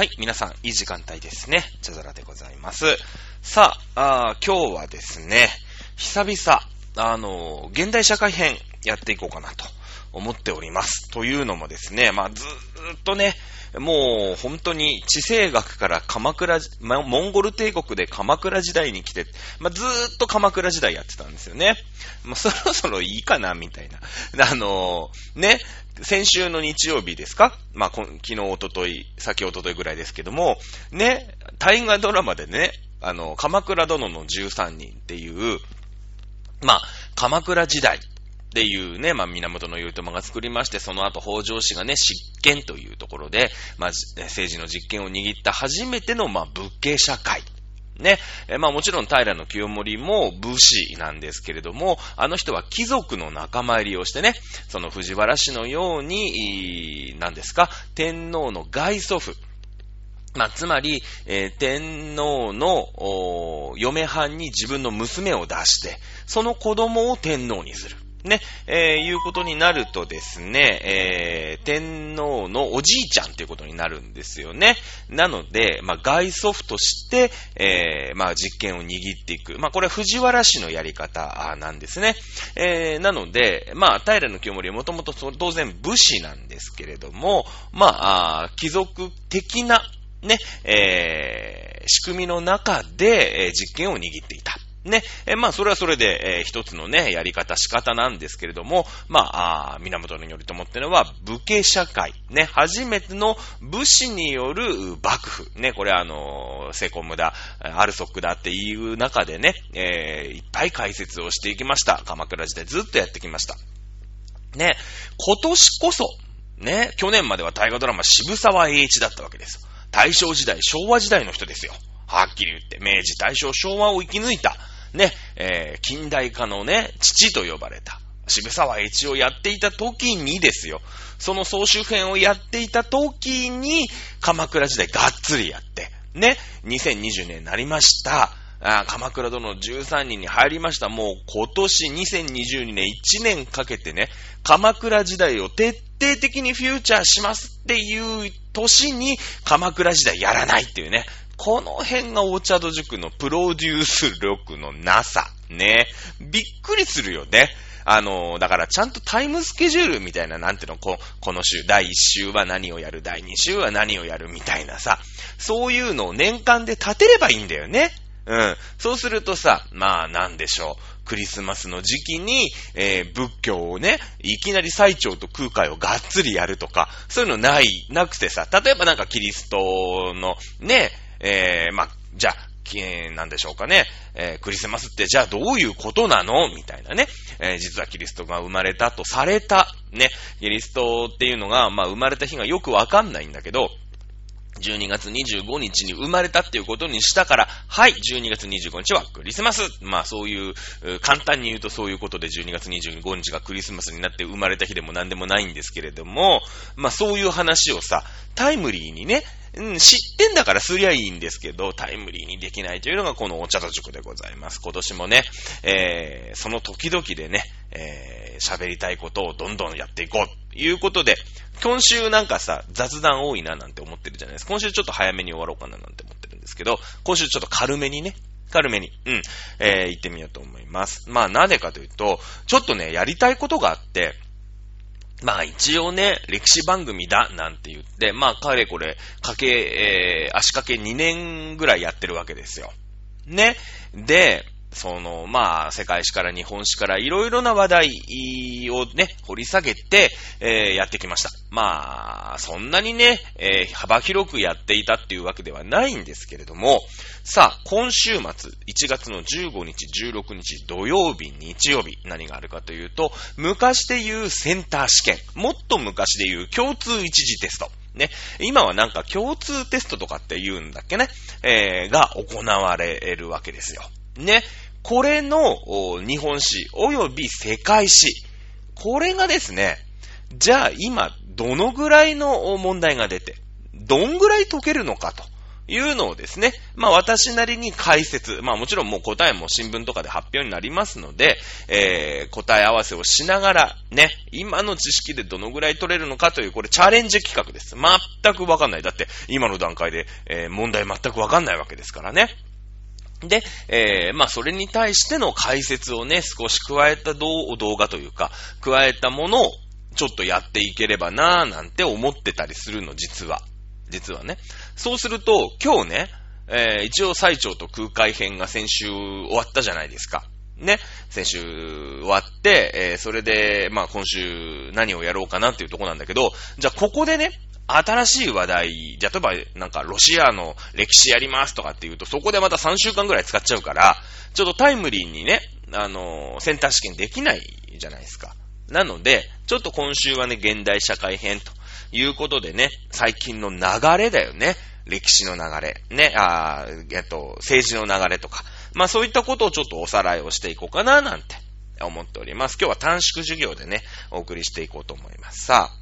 はい、皆さん、いい時間帯ですね。茶皿でございます。さあ、あ今日はですね、久々、あの、現代社会編やっていこうかなと思っております。というのもですね、まあ、ずーっとね、もう本当に地政学から鎌倉、モンゴル帝国で鎌倉時代に来て、まあ、ずーっと鎌倉時代やってたんですよね。まあ、そろそろいいかな、みたいな。あのー、ね、先週の日曜日ですか？まあ、昨日、おととい、先おとといぐらいですけども、ね、大河ドラマでね、あの、鎌倉殿の13人っていう、まあ、鎌倉時代っていうね、まあ、源頼朝が作りまして、その後北条氏がね、執権というところで、まあ、政治の実権を握った初めての、まあ、武家社会ね。えまあもちろん平清盛も武士なんですけれども、あの人は貴族の仲間入りをしてね、その藤原氏のように、何ですか、天皇の外祖父、まあ、つまり、えー、天皇の嫁はんに自分の娘を出して、その子供を天皇にする。ね、えー、いうことになるとですね、えー、天皇のおじいちゃんということになるんですよね。なので、まあ、外祖父として、えー、まあ、実権を握っていく。まあ、これは藤原氏のやり方なんですね。えー、なので、まあ、平清盛はもともと当然武士なんですけれども、まあ、あ貴族的な、ね、えー、仕組みの中で、えー、実権を握っていた。ね。えまあ、それはそれで、えー、一つのね、やり方、仕方なんですけれども、まあ、あ源頼朝ってのは、武家社会、ね、初めての武士による幕府、ね、これあのー、セコムだ、アルソックだっていう中でね、えー、いっぱい解説をしていきました。鎌倉時代ずっとやってきました。ね、今年こそ、ね、去年までは大河ドラマ渋沢栄一だったわけです。大正時代、昭和時代の人ですよ。はっきり言って、明治、大正、昭和を生き抜いた、ね、えー、近代化のね、父と呼ばれた、渋沢栄一をやっていた時にですよ。その総集編をやっていた時に、鎌倉時代がっつりやって、ね、2020年になりました。あ鎌倉殿13人に入りました。もう今年2022年1年かけてね、鎌倉時代を徹底的にフューチャーしますっていう年に鎌倉時代やらないっていうね。この辺がオーチャード塾のプロデュース力のなさ。ね。びっくりするよね。あの、だからちゃんとタイムスケジュールみたいな、なんていうの、ここの週、第1週は何をやる、第2週は何をやるみたいなさ、そういうのを年間で立てればいいんだよね。うん。そうするとさ、まあなんでしょう。クリスマスの時期に、えー、仏教をね、いきなり最長と空海をがっつりやるとか、そういうのない、なくてさ、例えばなんかキリストのね、えー、まあ、じゃあ、なんでしょうかね。えー、クリスマスってじゃあどういうことなの？みたいなね。えー、実はキリストが生まれたとされた、ね。キリストっていうのが、まあ生まれた日がよくわかんないんだけど、12月25日に生まれたっていうことにしたから、はい、12月25日はクリスマス。まあそういう、簡単に言うとそういうことで12月25日がクリスマスになって生まれた日でも何でもないんですけれども、まあそういう話をさ、タイムリーにね、うん、知ってんだからすりゃいいんですけど、タイムリーにできないというのがこのお茶と塾でございます。今年もね、えー、その時々でね、えー、喋りたいことをどんどんやっていこうということで、今週なんかさ、雑談多いななんて思ってるじゃないですか。今週ちょっと早めに終わろうかななんて思ってるんですけど、今週ちょっと軽めにね、軽めに、うん、えー、行ってみようと思います。まあ、なぜかというと、ちょっとね、やりたいことがあって、まあ一応ね、歴史番組だなんて言って、まあかれこれ、かけ、えー、足掛け2年ぐらいやってるわけですよ。ね。で、その、まあ、世界史から日本史からいろいろな話題をね、掘り下げて、えー、やってきました。まあ、そんなにね、えー、幅広くやっていたっていうわけではないんですけれども、さあ、今週末、1月の15日、16日、土曜日、日曜日、何があるかというと、昔で言うセンター試験、もっと昔で言う共通一次テスト。ね。今はなんか共通テストとかって言うんだっけね。えー、が行われるわけですよ。ね。これの日本史及び世界史。これがですね、じゃあ今どのぐらいの問題が出て、どんぐらい解けるのかというのをですね、まあ私なりに解説、まあもちろんもう答えも新聞とかで発表になりますので、えー、答え合わせをしながら、ね、今の知識でどのぐらい取れるのかという、これチャレンジ企画です。全くわかんない。だって今の段階で、えー、問題全くわかんないわけですからね。で、えー、まあ、それに対しての解説をね、少し加えた動画というか、加えたものをちょっとやっていければなぁなんて思ってたりするの、実は。実はね。そうすると、今日ね、えー、一応最長と空海編が先週終わったじゃないですか。ね。先週終わって、えー、それで、まあ今週何をやろうかなっていうとこなんだけど、じゃあここでね、新しい話題、じゃ、例えば、なんか、ロシアの歴史やりますとかって言うと、そこでまた3週間ぐらい使っちゃうから、ちょっとタイムリーにね、あのセンター試験できないじゃないですか。なので、ちょっと今週はね、現代社会編ということでね、最近の流れだよね。歴史の流れ。ね、あえっと、政治の流れとか。まあそういったことをちょっとおさらいをしていこうかな、なんて思っております。今日は短縮授業でね、お送りしていこうと思います。さあ、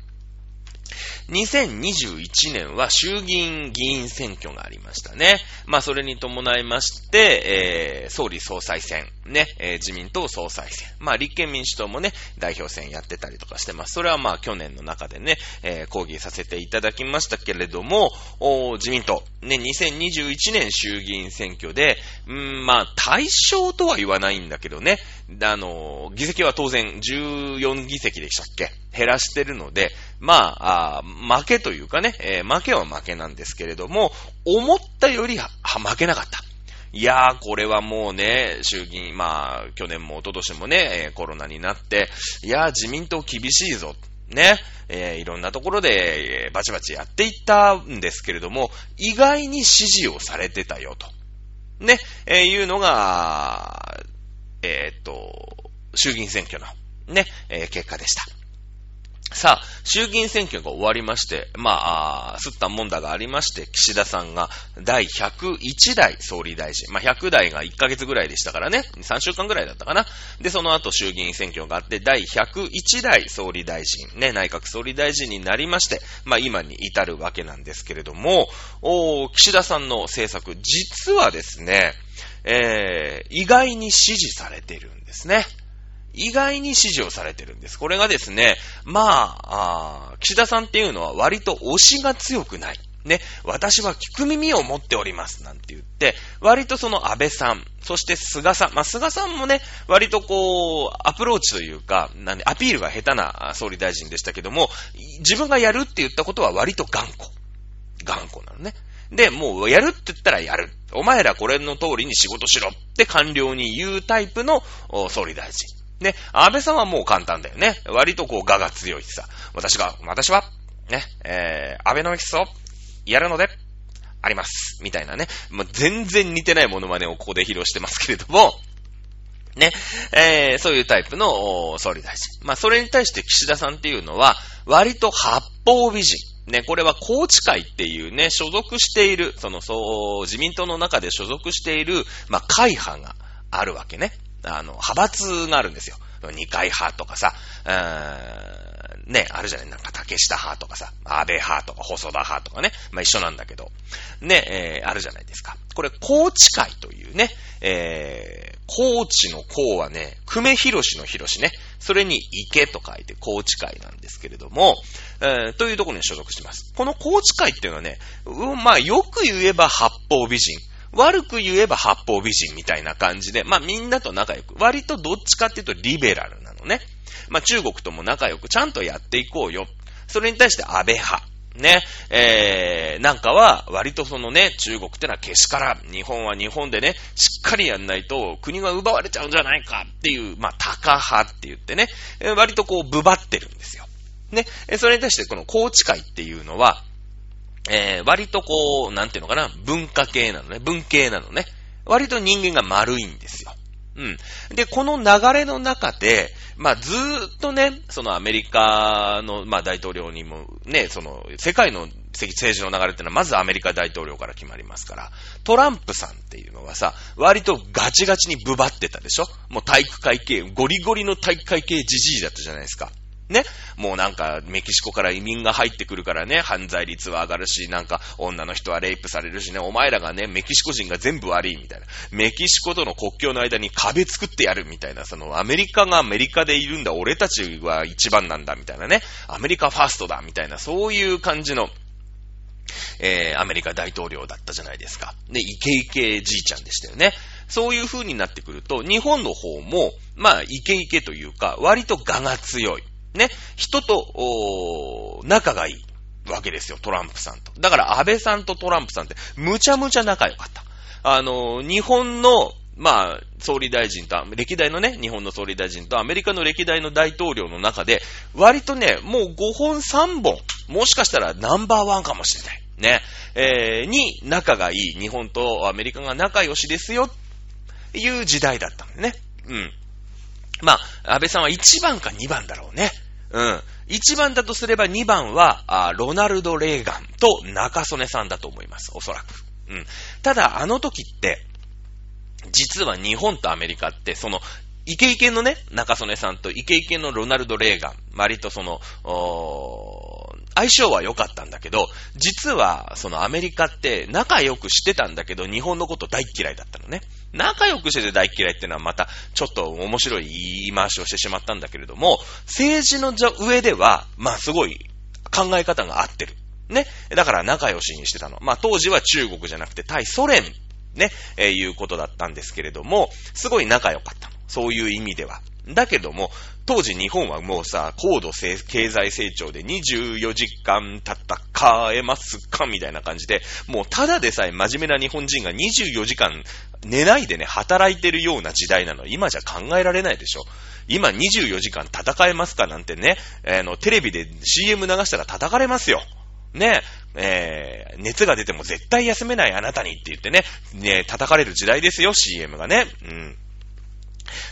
2021年は衆議院議員選挙がありましたね。まあ、それに伴いまして、えー、総理総裁選、ね、えー、自民党総裁選。まあ、立憲民主党もね、代表選やってたりとかしてます。それはまあ、去年の中でね、えー、講義させていただきましたけれども、お自民党、ね、2021年衆議院選挙で、うん、まあ、対象とは言わないんだけどね、あの、議席は当然14議席でしたっけ？減らしてるので、まあ、あ負けというかね、えー、負けは負けなんですけれども、思ったよりは負けなかった。いやー、これはもうね、衆議院、まあ、去年も一昨年もね、コロナになって、いやー、自民党厳しいぞ。ね、えー、いろんなところで、えー、バチバチやっていったんですけれども、意外に支持をされてたよと。ね、えー、いうのが、えー、っと、衆議院選挙のね、えー、結果でした。さあ、衆議院選挙が終わりまして、まあ、すったもんだがありまして、岸田さんが第101代総理大臣、まあ、100代が1ヶ月ぐらいでしたからね、3週間ぐらいだったかな。で、その後衆議院選挙があって、第101代総理大臣、ね、内閣総理大臣になりまして、まあ、今に至るわけなんですけれども、お岸田さんの政策、実はですね、えー、意外に支持されてるんですね。意外に支持をされてるんです。これがですね、まあ、あ岸田さんっていうのは割と推しが強くない。ね、私は聞く耳を持っております。なんて言って、割とその安倍さん、そして菅さん、まあ、菅さんもね、割とこう、アプローチというか、なんで、アピールが下手な総理大臣でしたけども、自分がやるって言ったことは割と頑固。頑固なのね。で、もうやるって言ったらやる。お前らこれの通りに仕事しろって官僚に言うタイプの総理大臣。ね、安倍さんはもう簡単だよね。割とこう、我が強いしさ。私が、私は、ね、えー、安倍のミスをやるので、あります。みたいなね。まあ、全然似てないモノマネをここで披露してますけれども、ね、えー、そういうタイプの総理大臣。まあ、それに対して岸田さんっていうのは、割と八方美人。ね、これは宏池会っていうね、所属している、その、そう、自民党の中で所属している、まあ、会派があるわけね。あの、派閥があるんですよ。二階派とかさ、うーん、ね、あるじゃない？なんか竹下派とかさ、安倍派とか細田派とかね。まあ一緒なんだけど。ね、えー、あるじゃないですか。これ、高知会というね、えー、高知の高はね、久米広の広しね。それに池と書いて高知会なんですけれども、えー、というところに所属してます。この高知会っていうのはね、うん、まあよく言えば八方美人。悪く言えば八方美人みたいな感じで、まあみんなと仲良く、割とどっちかっていうとリベラルなのね。まあ中国とも仲良くちゃんとやっていこうよ。それに対して安倍派。ね、えー、なんかは割とそのね、中国ってのはけしからん、日本は日本でね、しっかりやんないと国が奪われちゃうんじゃないかっていう、まあ、高派って言ってね、割とこう、ぶばってるんですよ。ね、それに対してこの高知会っていうのは、えー、割とこう、なんていうのかな、文化系なのね、文系なのね。割と人間が丸いんですよ。うん。で、この流れの中で、まあ、ずーっとね、そのアメリカの、まあ、大統領にも、ね、その、世界の政治の流れっていうのは、まずアメリカ大統領から決まりますから、トランプさんっていうのはさ、割とガチガチにブバってたでしょ？もう体育会系、ゴリゴリの体育会系じじいだったじゃないですか。ね。もうなんか、メキシコから移民が入ってくるからね、犯罪率は上がるし、なんか、女の人はレイプされるしね、お前らがね、メキシコ人が全部悪いみたいな。メキシコとの国境の間に壁作ってやるみたいな、その、アメリカがアメリカでいるんだ、俺たちは一番なんだ、みたいなね。アメリカファーストだ、みたいな、そういう感じの、えー、アメリカ大統領だったじゃないですか。で、イケイケじいちゃんでしたよね。そういう風になってくると、日本の方も、まあ、イケイケというか、割と我が強い。ね。人と、仲がいいわけですよ、トランプさんと。だから、安倍さんとトランプさんって、むちゃむちゃ仲良かった。あの、日本の、まあ、総理大臣と、歴代のね、日本の総理大臣とアメリカの歴代の大統領の中で、割とね、もう5本3本、もしかしたらナンバーワンかもしれない。ね。えー、に仲がいい、日本とアメリカが仲良しですよ、いう時代だったんだね。うん。まあ、安倍さんは1番か2番だろうね。うん。1番だとすれば2番は、あロナルド・レーガンと中曽根さんだと思います。おそらく。うん。ただ、あの時って、実は日本とアメリカって、その、イケイケのね、中曽根さんとイケイケのロナルド・レーガン、割とその、相性は良かったんだけど、実は、そのアメリカって仲良くしてたんだけど、日本のこと大嫌いだったのね。仲良くしてて大嫌いっていうのはまた、ちょっと面白い言い回しをしてしまったんだけれども、政治の上では、まあすごい考え方が合ってる。ね。だから仲良しにしてたの。まあ当時は中国じゃなくて対ソ連、ね、えー、いうことだったんですけれども、すごい仲良かったの。そういう意味では。だけども、当時日本はもうさ、高度経済成長で24時間戦えますかみたいな感じで、もうただでさえ真面目な日本人が24時間寝ないでね、働いてるような時代なの。今じゃ考えられないでしょ。今24時間戦えますかなんてね、あの、テレビで CM 流したら叩かれますよ。ね、えー、熱が出ても絶対休めないあなたにって言ってね、ね、叩かれる時代ですよ、CM がね。うん。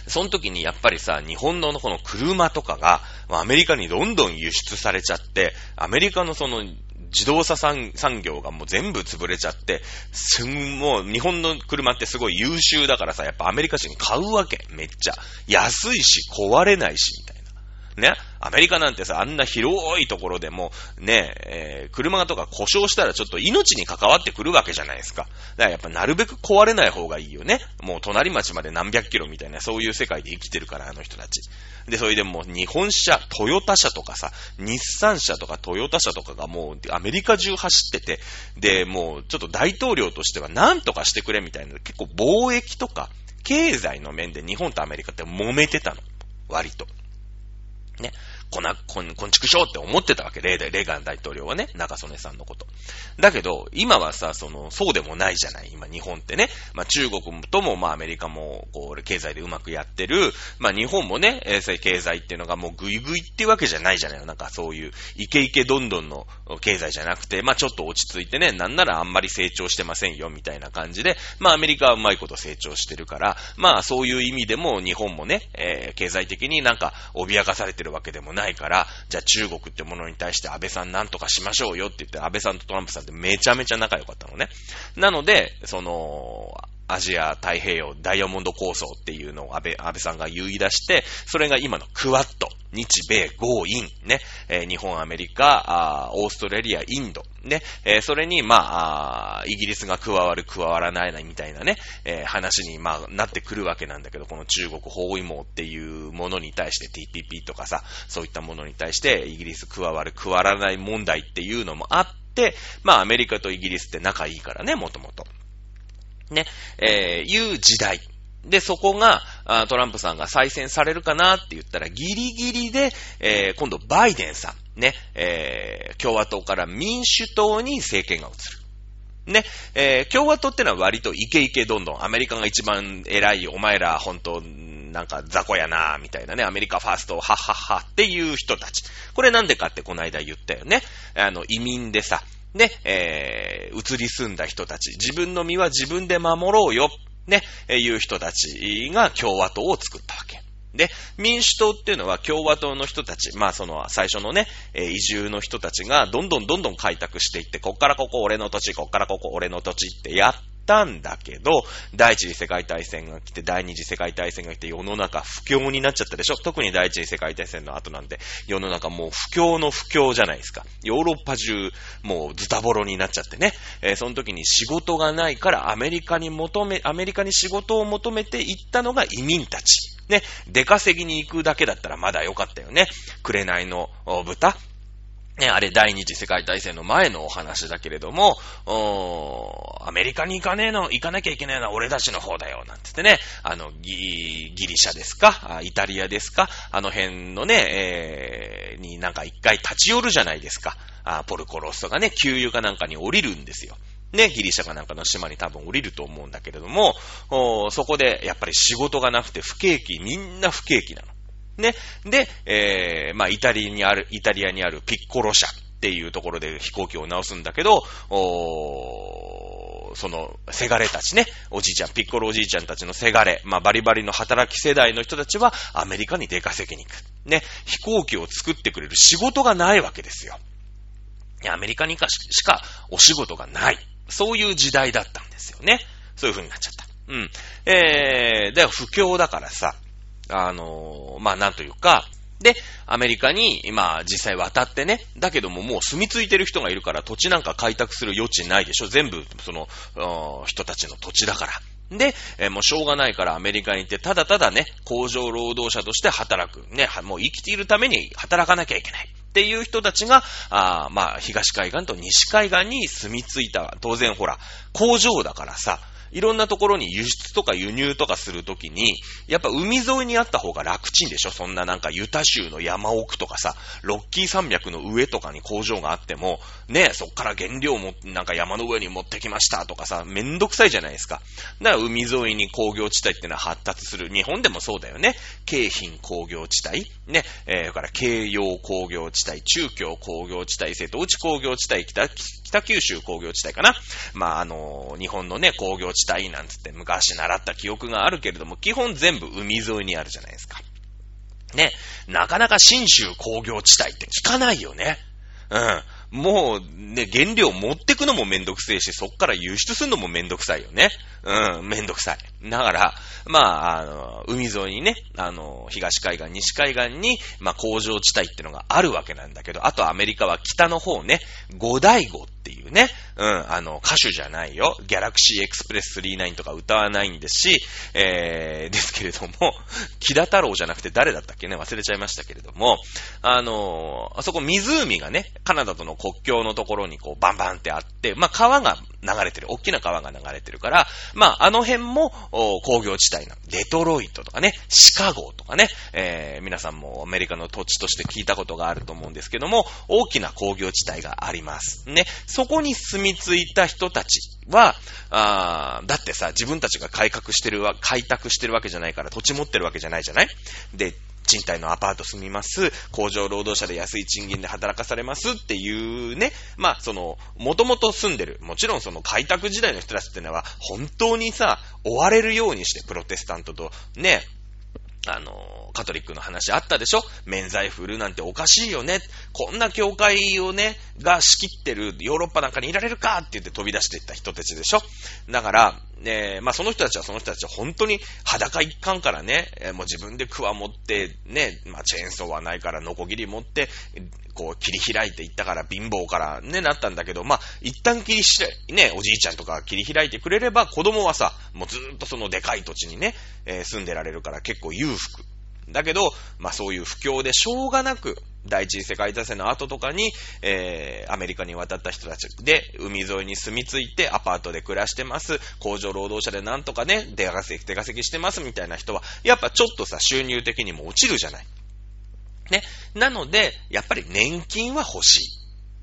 その時にやっぱりさ、日本のこの車とかが、アメリカにどんどん輸出されちゃって、アメリカのその自動車産業がもう全部潰れちゃって、すん、もう日本の車ってすごい優秀だからさ、やっぱアメリカ人買うわけ、めっちゃ。安いし、壊れないし、みたいな。ね。アメリカなんてさ、あんな広いところでも、ね、えー、車とか故障したらちょっと命に関わってくるわけじゃないですか。だからやっぱなるべく壊れない方がいいよね。もう隣町まで何百キロみたいな、そういう世界で生きてるから、あの人たち。で、それでもう日本車、トヨタ車とかさ、日産車とかトヨタ車とかがもうアメリカ中走ってて、で、もうちょっと大統領としては何とかしてくれみたいな、結構貿易とか経済の面で日本とアメリカって揉めてたの。割と。ね。こな、こん、こんちくしょうって思ってたわけ。レーレガン大統領はね、中曽根さんのこと。だけど、今はさ、その、そうでもないじゃない。今、日本ってね。まあ、中国とも、まあ、アメリカも、こう、経済でうまくやってる。まあ、日本もね、衛生経済っていうのがもうグイグイっていうわけじゃないじゃないなんかそういう、イケイケどんどんの経済じゃなくて、まあ、ちょっと落ち着いてね、なんならあんまり成長してませんよ、みたいな感じで、まあ、アメリカはうまいこと成長してるから、まあ、そういう意味でも日本もね、えー、経済的になんか脅かされてるわけでもないから、じゃあ中国ってものに対して安倍さんなんとかしましょうよって言って、安倍さんとトランプさんってめちゃめちゃ仲良かったのね。なので、その、アジア太平洋ダイヤモンド構想っていうのを安倍、安倍さんが言い出して、それが今のクワッド、日米豪印、ね、えー、日本、アメリカ、オーストラリア、インド、ね、えー、それに、まあ、イギリスが加わる、加わらないなみたいなね、えー、話に、まあ、なってくるわけなんだけど、この中国包囲網っていうものに対して TPP とかさ、そういったものに対してイギリス加わる、加わらない問題っていうのもあって、まあ、アメリカとイギリスって仲いいからね、もともと。ね、えー、いう時代。で、そこが、トランプさんが再選されるかなって言ったら、ギリギリで、えー、今度バイデンさん、ね、えー、共和党から民主党に政権が移る。ね、えー、共和党ってのは割とイケイケどんどん、アメリカが一番偉い、お前ら本当、なんか雑魚やなみたいなね、アメリカファースト、はっはっはっていう人たち。これなんでかってこの間言ったよね。あの、移民でさ、ね、えー、移り住んだ人たち、自分の身は自分で守ろうよ、ね、えいう人たちが共和党を作ったわけ。で、民主党っていうのは共和党の人たち、まあその最初のね、え移住の人たちがどんどんどんどん開拓していって、こっからここ俺の土地、こっからここ俺の土地ってやってたんだけど、第一次世界大戦が来て、第二次世界大戦が来て、世の中不況になっちゃったでしょ？特に第一次世界大戦の後なんて、世の中もう不況の不況じゃないですか。ヨーロッパ中、もうズタボロになっちゃってね。えー、その時に仕事がないからアメリカに求め、アメリカに仕事を求めて行ったのが移民たち。ね、出稼ぎに行くだけだったらまだよかったよね。紅の豚、ね、あれ第二次世界大戦の前のお話だけれども、アメリカに行かねえの、行かなきゃいけないのは俺たちの方だよ、なんて言ってね、あの、ギギリシャですか？イタリアですか？あの辺のね、えー、になんか一回立ち寄るじゃないですか。あポルコロッソがね、給油かなんかに降りるんですよ。ね、ギリシャかなんかの島に多分降りると思うんだけれども、そこでやっぱり仕事がなくて不景気、みんな不景気なの。ね。で、えー、まあ、イタリアにある、イタリアにあるピッコロ社っていうところで飛行機を直すんだけど、おその、せがれたちね、おじいちゃん、ピッコロおじいちゃんたちのせがれ、まあ、バリバリの働き世代の人たちはアメリカに出稼ぎに行く。ね、飛行機を作ってくれる仕事がないわけですよ。アメリカにかしかお仕事がない。そういう時代だったんですよね。そういう風になっちゃった。うん。えー、で、不況だからさ、あの、まあなんというか、で、アメリカに、今、実際渡ってね、だけどももう住み着いてる人がいるから土地なんか開拓する余地ないでしょ全部、その、人たちの土地だから。で、えー、もうしょうがないからアメリカに行って、ただただね、工場労働者として働く。ね、もう生きているために働かなきゃいけない。っていう人たちが、あまあ、東海岸と西海岸に住み着いた。当然ほら、工場だからさ、いろんなところに輸出とか輸入とかするときに、やっぱ海沿いにあった方が楽ちんでしょ？そんななんかユタ州の山奥とかさ、ロッキー山脈の上とかに工場があっても、ね、そっから原料もなんか山の上に持ってきましたとかさ、めんどくさいじゃないですか。だから海沿いに工業地帯ってのは発達する。日本でもそうだよね。京浜工業地帯ね、えー、から京葉工業地帯、中京工業地帯、瀬戸内工業地帯、北、北九州工業地帯かな。まあ、あの、日本のね、工業地帯なんつって昔習った記憶があるけれども、基本全部海沿いにあるじゃないですか。ね、なかなか新州工業地帯って聞かないよね。うん。もうね、原料持ってくのもめんどくせえし、そっから輸出するのもめんどくさいよね。うん、めんどくさい。だから、まあ、あの、海沿いにね、あの、東海岸、西海岸に、まあ、工場地帯ってのがあるわけなんだけど、あとアメリカは北の方ね、五大五っていうね、うん、あの、歌手じゃないよ。ギャラクシーエクスプレス39とか歌わないんですし、えー、ですけれども、木田太郎じゃなくて誰だったっけね、忘れちゃいましたけれども、あの、あそこ湖がね、カナダとの国境のところにこう、バンバンってあって、まあ、川が流れてる、大きな川が流れてるから、まあ、あの辺も工業地帯な。デトロイトとかね、シカゴとかね、えー、皆さんもアメリカの土地として聞いたことがあると思うんですけども、大きな工業地帯があります。ね、そこに住み着いた人たちは、あだってさ、自分たちが改革してるわ、開拓してるわけじゃないから土地持ってるわけじゃないじゃない？で、賃貸のアパート住みます、工場労働者で安い賃金で働かされますっていうね、まあ、その、もともと住んでる、もちろんその開拓時代の人たちっていうのは、本当にさ、追われるようにして、プロテスタントと、ね、あの、カトリックの話あったでしょ？免罪振るなんておかしいよね。こんな教会をね、が仕切ってるヨーロッパなんかにいられるか？って言って飛び出していった人たちでしょ？だから、ね、まあその人たちはその人たちは本当に裸一貫からね、もう自分でクワ持って、ね、まあチェーンソーはないからノコギリ持って、こう切り開いていったから貧乏からね、なったんだけど、まあ一旦切りし、ね、おじいちゃんとか切り開いてくれれば子供はさ、もうずっとそのでかい土地にね、えー、住んでられるから結構裕福。だけど、まあそういう不況でしょうがなく、第一次世界大戦の後とかに、えー、アメリカに渡った人たちで、海沿いに住み着いてアパートで暮らしてます、工場労働者でなんとかね、出稼ぎ、出稼ぎしてますみたいな人は、やっぱちょっとさ、収入的にも落ちるじゃない。ね。なので、やっぱり年金は欲し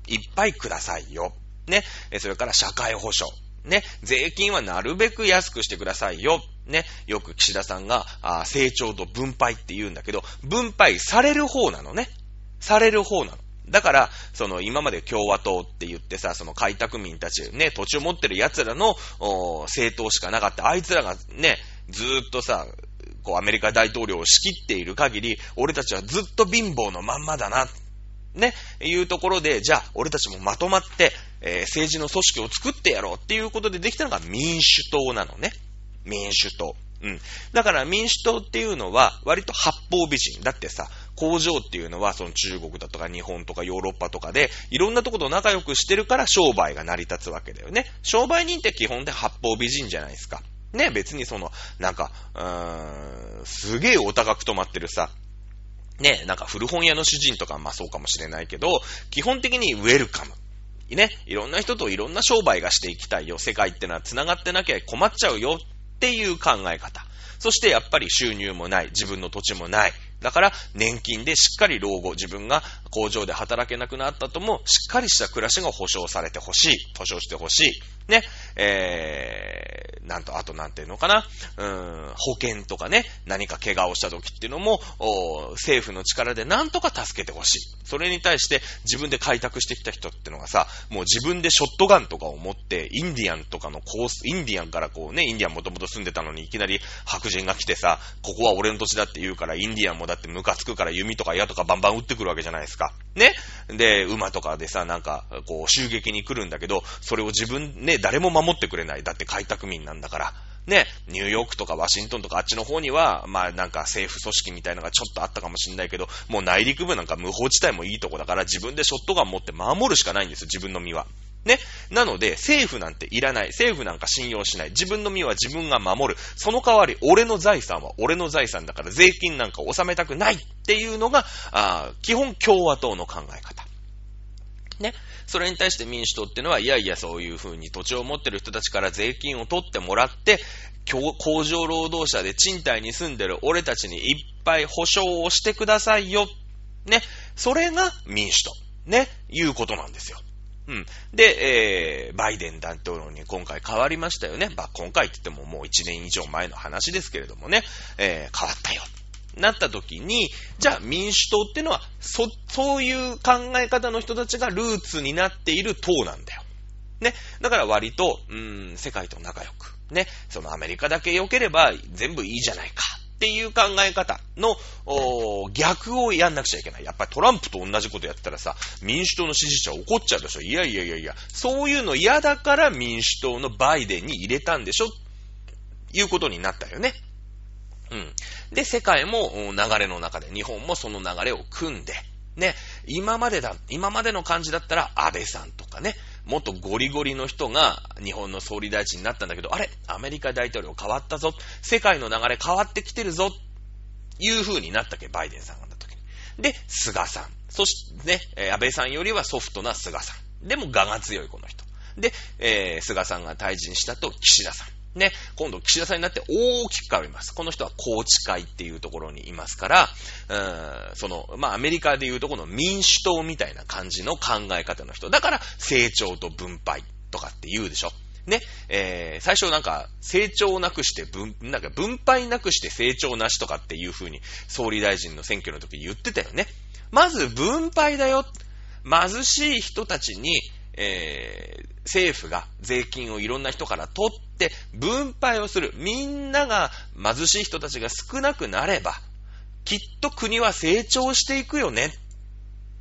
い。いっぱいくださいよ。ね。それから社会保障。ね。税金はなるべく安くしてくださいよ。ね。よく岸田さんが、あ成長と分配って言うんだけど、分配される方なのね。される方なの。だから、その今まで共和党って言ってさ、その開拓民たち、ね、土地を持ってる奴らの政党しかなかった。あいつらがね、ずーっとさ、こうアメリカ大統領を仕切っている限り、俺たちはずっと貧乏のまんまだな。ね、いうところで、じゃあ、俺たちもまとまって、えー、政治の組織を作ってやろうっていうことでできたのが民主党なのね。民主党。うん。だから民主党っていうのは割と八方美人。だってさ、工場っていうのはその中国だとか日本とかヨーロッパとかでいろんなところと仲良くしてるから商売が成り立つわけだよね。商売人って基本で八方美人じゃないですか。ね、別にその、なんか、うーん、すげえお高く止まってるさ、ね、なんか古本屋の主人とかまあそうかもしれないけど、基本的にウェルカム。ね、いろんな人といろんな商売がしていきたいよ。世界ってのは繋がってなきゃ困っちゃうよっていう考え方。そしてやっぱり収入もない。自分の土地もない。だから年金でしっかり老後、自分が工場で働けなくなったとも、しっかりした暮らしが保障されてほしい。保障してほしい。ね、えー、なんと、あとなんていうのかな、うん、保険とかね、何か怪我をした時っていうのも、政府の力でなんとか助けてほしい。それに対して自分で開拓してきた人ってのがさ、もう自分でショットガンとかを持って、インディアンとかのコース、インディアンからこうね、インディアンもともと住んでたのにいきなり白人が来てさ、ここは俺の土地だって言うから、インディアンもだってムカつくから弓とか矢とかバンバン撃ってくるわけじゃないですか。ねで、馬とかでさ、なんか、こう、襲撃に来るんだけど、それを自分、ね、誰も守ってくれない。だって開拓民なんだから。ね、ニューヨークとかワシントンとかあっちの方には、まあなんか政府組織みたいなのがちょっとあったかもしんないけど、もう内陸部なんか無法地帯もいいとこだから自分でショットガン持って守るしかないんですよ、自分の身は。ね。なので、政府なんていらない。政府なんか信用しない。自分の身は自分が守る。その代わり、俺の財産は俺の財産だから税金なんか納めたくないっていうのが、あ基本共和党の考え方。ね。それに対して民主党っていうのは、いやいやそういう風に土地を持ってる人たちから税金を取ってもらって、工場労働者で賃貸に住んでる俺たちにいっぱい保証をしてくださいよ。ね。それが民主党。ね。いうことなんですよ。うん。で、えー、バイデン大統領に今回変わりましたよね。まあ、今回って言ってももう1年以上前の話ですけれどもね、えー、変わったよ。なった時に、じゃあ民主党っていうのは、そ、そういう考え方の人たちがルーツになっている党なんだよ。ね。だから割と、うん、世界と仲良く。ね。そのアメリカだけ良ければ全部いいじゃないか。っていう考え方の逆をやんなくちゃいけない。やっぱりトランプと同じことやったらさ、民主党の支持者怒っちゃうでしょ。いやいやいやいや、そういうの嫌だから民主党のバイデンに入れたんでしょいうことになったよね。うん。で、世界も流れの中で、日本もその流れを組んで、ね、今までだ、今までの感じだったら安倍さんとかね、もっとゴリゴリの人が日本の総理大臣になったんだけど、あれアメリカ大統領変わったぞ世界の流れ変わってきてるぞいう風になったっけ、バイデンさんがなった時に。で、菅さん。そしてね、安倍さんよりはソフトな菅さん。でも我が強いこの人。で、えー、菅さんが退陣したと岸田さん。ね、今度岸田さんになって大きく変わります。この人は宏池会っていうところにいますから、うん、その、まあ、アメリカでいうとこの民主党みたいな感じの考え方の人。だから、成長と分配とかって言うでしょ。ね、えー、最初なんか、成長なくして分、なんか分配なくして成長なしとかっていう風に、総理大臣の選挙の時に言ってたよね。まず分配だよ。貧しい人たちに、えー、政府が税金をいろんな人から取って分配をする。みんなが貧しい人たちが少なくなれば、きっと国は成長していくよねっ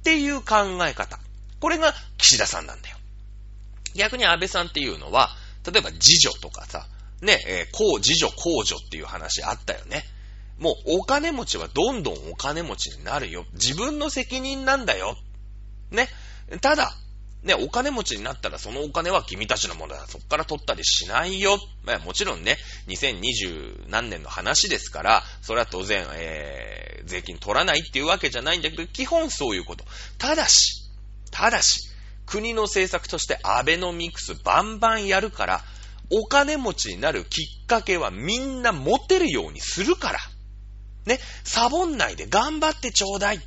ていう考え方。これが岸田さんなんだよ。逆に安倍さんっていうのは、例えば自助とかさ、ね、えー、こう、自助、控除っていう話あったよね。もうお金持ちはどんどんお金持ちになるよ。自分の責任なんだよ。ね。ただ、ね、お金持ちになったらそのお金は君たちのものだ。そっから取ったりしないよ。まあ、もちろんね、2020何年の話ですから、それは当然、えー、税金取らないっていうわけじゃないんだけど、基本そういうこと。ただし、ただし、国の政策としてアベノミクスバンバンやるから、お金持ちになるきっかけはみんな持てるようにするから。ね、サボんないで頑張ってちょうだい。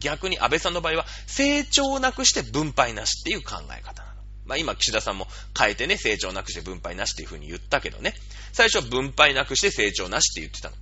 逆に安倍さんの場合は成長なくして分配なしっていう考え方なの。まあ今岸田さんも変えてね、成長なくして分配なしっていうふうに言ったけどね、最初は分配なくして成長なしって言ってたの。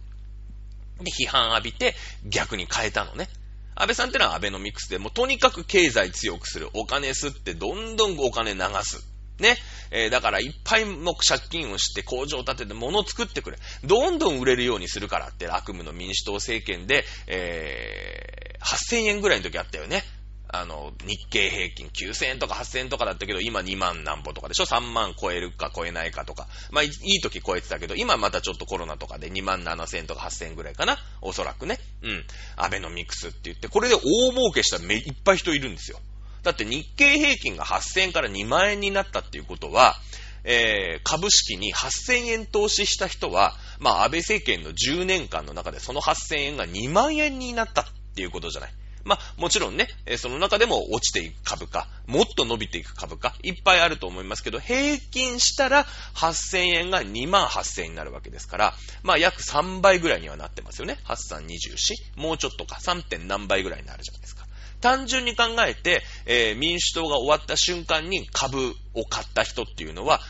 で、批判浴びて逆に変えたのね。安倍さんってのはアベノミクスでもうとにかく経済強くする。お金吸ってどんどんお金流す。ね。えー、だからいっぱいも借金をして工場を建てて物を作ってくれ。どんどん売れるようにするからって悪夢の民主党政権で、えー、8000円ぐらいの時あったよね。あの、日経平均9000円とか8000円とかだったけど、今2万何歩とかでしょ ?3 万超えるか超えないかとか。まあ、いい時超えてたけど、今またちょっとコロナとかで2万7000円とか8000円ぐらいかな？おそらくね。うん。アベノミクスって言って、これで大儲けしためいっぱい人いるんですよ。だって日経平均が8000円から2万円になったっていうことは、えー、株式に8000円投資した人は、まあ、安倍政権の10年間の中でその8000円が2万円になったっていうことじゃない。まあ、もちろんね、その中でも落ちていく株価、もっと伸びていく株価、いっぱいあると思いますけど、平均したら8000円が2万8000円になるわけですから、まあ、約3倍ぐらいにはなってますよね。8324。もうちょっとか、3. 点何倍ぐらいになるじゃないですか。単純に考えて、えー、民主党が終わった瞬間に株を買った人っていうのは、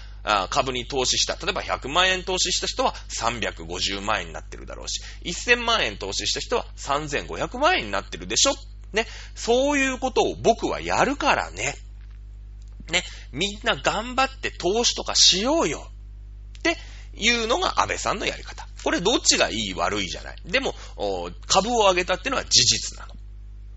株に投資した。例えば100万円投資した人は350万円になってるだろうし、1000万円投資した人は3500万円になってるでしょ？ね。そういうことを僕はやるからね。ね。みんな頑張って投資とかしようよ。っていうのが安倍さんのやり方。これどっちがいい悪いじゃない。でも、株を上げたっていうのは事実なの。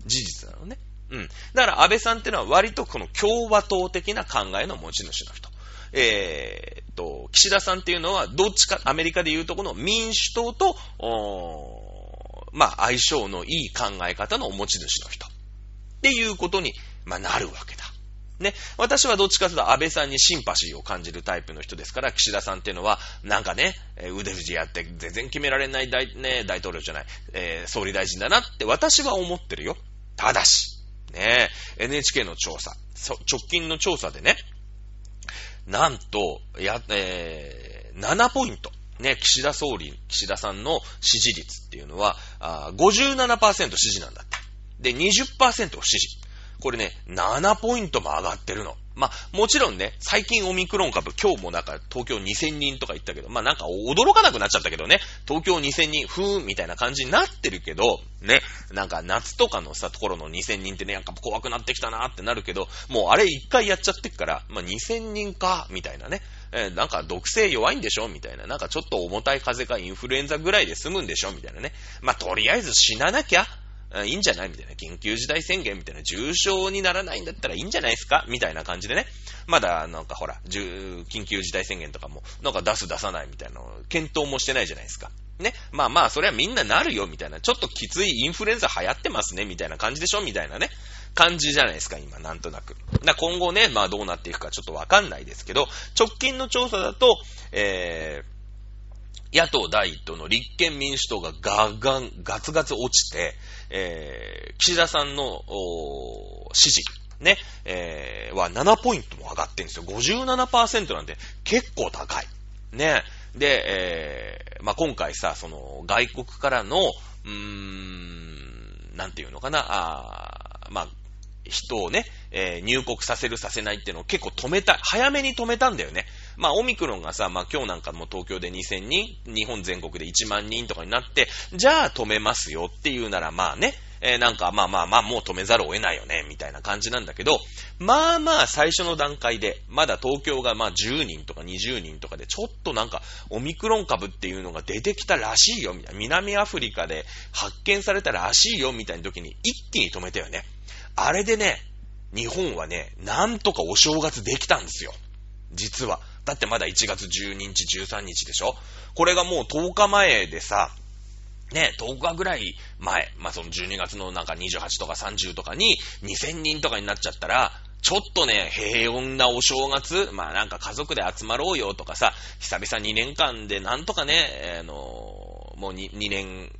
事実なのね。うん。だから安倍さんっていうのは割とこの共和党的な考えの持ち主の人。えー、と、岸田さんっていうのは、どっちか、アメリカでいうとこの民主党と、まあ、相性のいい考え方のお持ち主の人。っていうことに、まあ、なるわけだ。ね。私はどっちかというと安倍さんにシンパシーを感じるタイプの人ですから、岸田さんっていうのは、なんかね、腕振りやって全然決められない大,、ね、大統領じゃない、えー、総理大臣だなって私は思ってるよ。ただし、ね、NHK の調査、直近の調査でね、なんと、や、えー、7ポイント。ね、岸田総理、岸田さんの支持率っていうのは、あ57%支持なんだって。で、20%支持。これね、7ポイントも上がってるの。まあ、もちろんね、最近オミクロン株、今日もなんか東京2000人とか言ったけど、まあなんか驚かなくなっちゃったけどね、東京2000人、ふーんみたいな感じになってるけど、ね、なんか夏とかのさ、ところの2000人ってね、なんか怖くなってきたなーってなるけど、もうあれ一回やっちゃってっから、まあ2000人か、みたいなね。えー、なんか毒性弱いんでしょみたいな。なんかちょっと重たい風邪かインフルエンザぐらいで済むんでしょみたいなね。まあ、とりあえず死ななきゃいいんじゃない？みたいな。緊急事態宣言みたいな。重症にならないんだったらいいんじゃないですか？みたいな感じでね。まだ、なんかほら、緊急事態宣言とかも、なんか出す出さないみたいな、検討もしてないじゃないですか。ね。まあまあ、それはみんななるよ、みたいな。ちょっときついインフルエンザ流行ってますね、みたいな感じでしょ？みたいなね。感じじゃないですか、今、なんとなく。だ今後ね、まあどうなっていくかちょっとわかんないですけど、直近の調査だと、えー、野党第一党の立憲民主党がガガン、ガツガツ落ちて、えー、岸田さんの、支持、ね、えー、は7ポイントも上がってるんですよ。57%なんで結構高い。ね。で、えー、まあ、今回さ、その、外国からの、うーん、なんていうのかな、あまあ、人をね、えー、入国させるさせないっていうのを結構止めた、早めに止めたんだよね。まあ、オミクロンがさ、まあ、今日なんかも東京で2000人、日本全国で1万人とかになって、じゃあ止めますよっていうならまあね、えー、なんかまあまあまあもう止めざるを得ないよね、みたいな感じなんだけど、まあまあ最初の段階で、まだ東京がまあ10人とか20人とかで、ちょっとなんかオミクロン株っていうのが出てきたらしいよ、みたいな。南アフリカで発見されたらしいよ、みたいな時に一気に止めたよね。あれでね、日本はね、なんとかお正月できたんですよ。実は。だってまだ1月12日、13日でしょ？これがもう10日前でさ、ね、10日ぐらい前、まあ、その12月のなんか28とか30とかに2000人とかになっちゃったら、ちょっとね、平穏なお正月、まあなんか家族で集まろうよとかさ、久々2年間でなんとかね、あのもう 2, 2年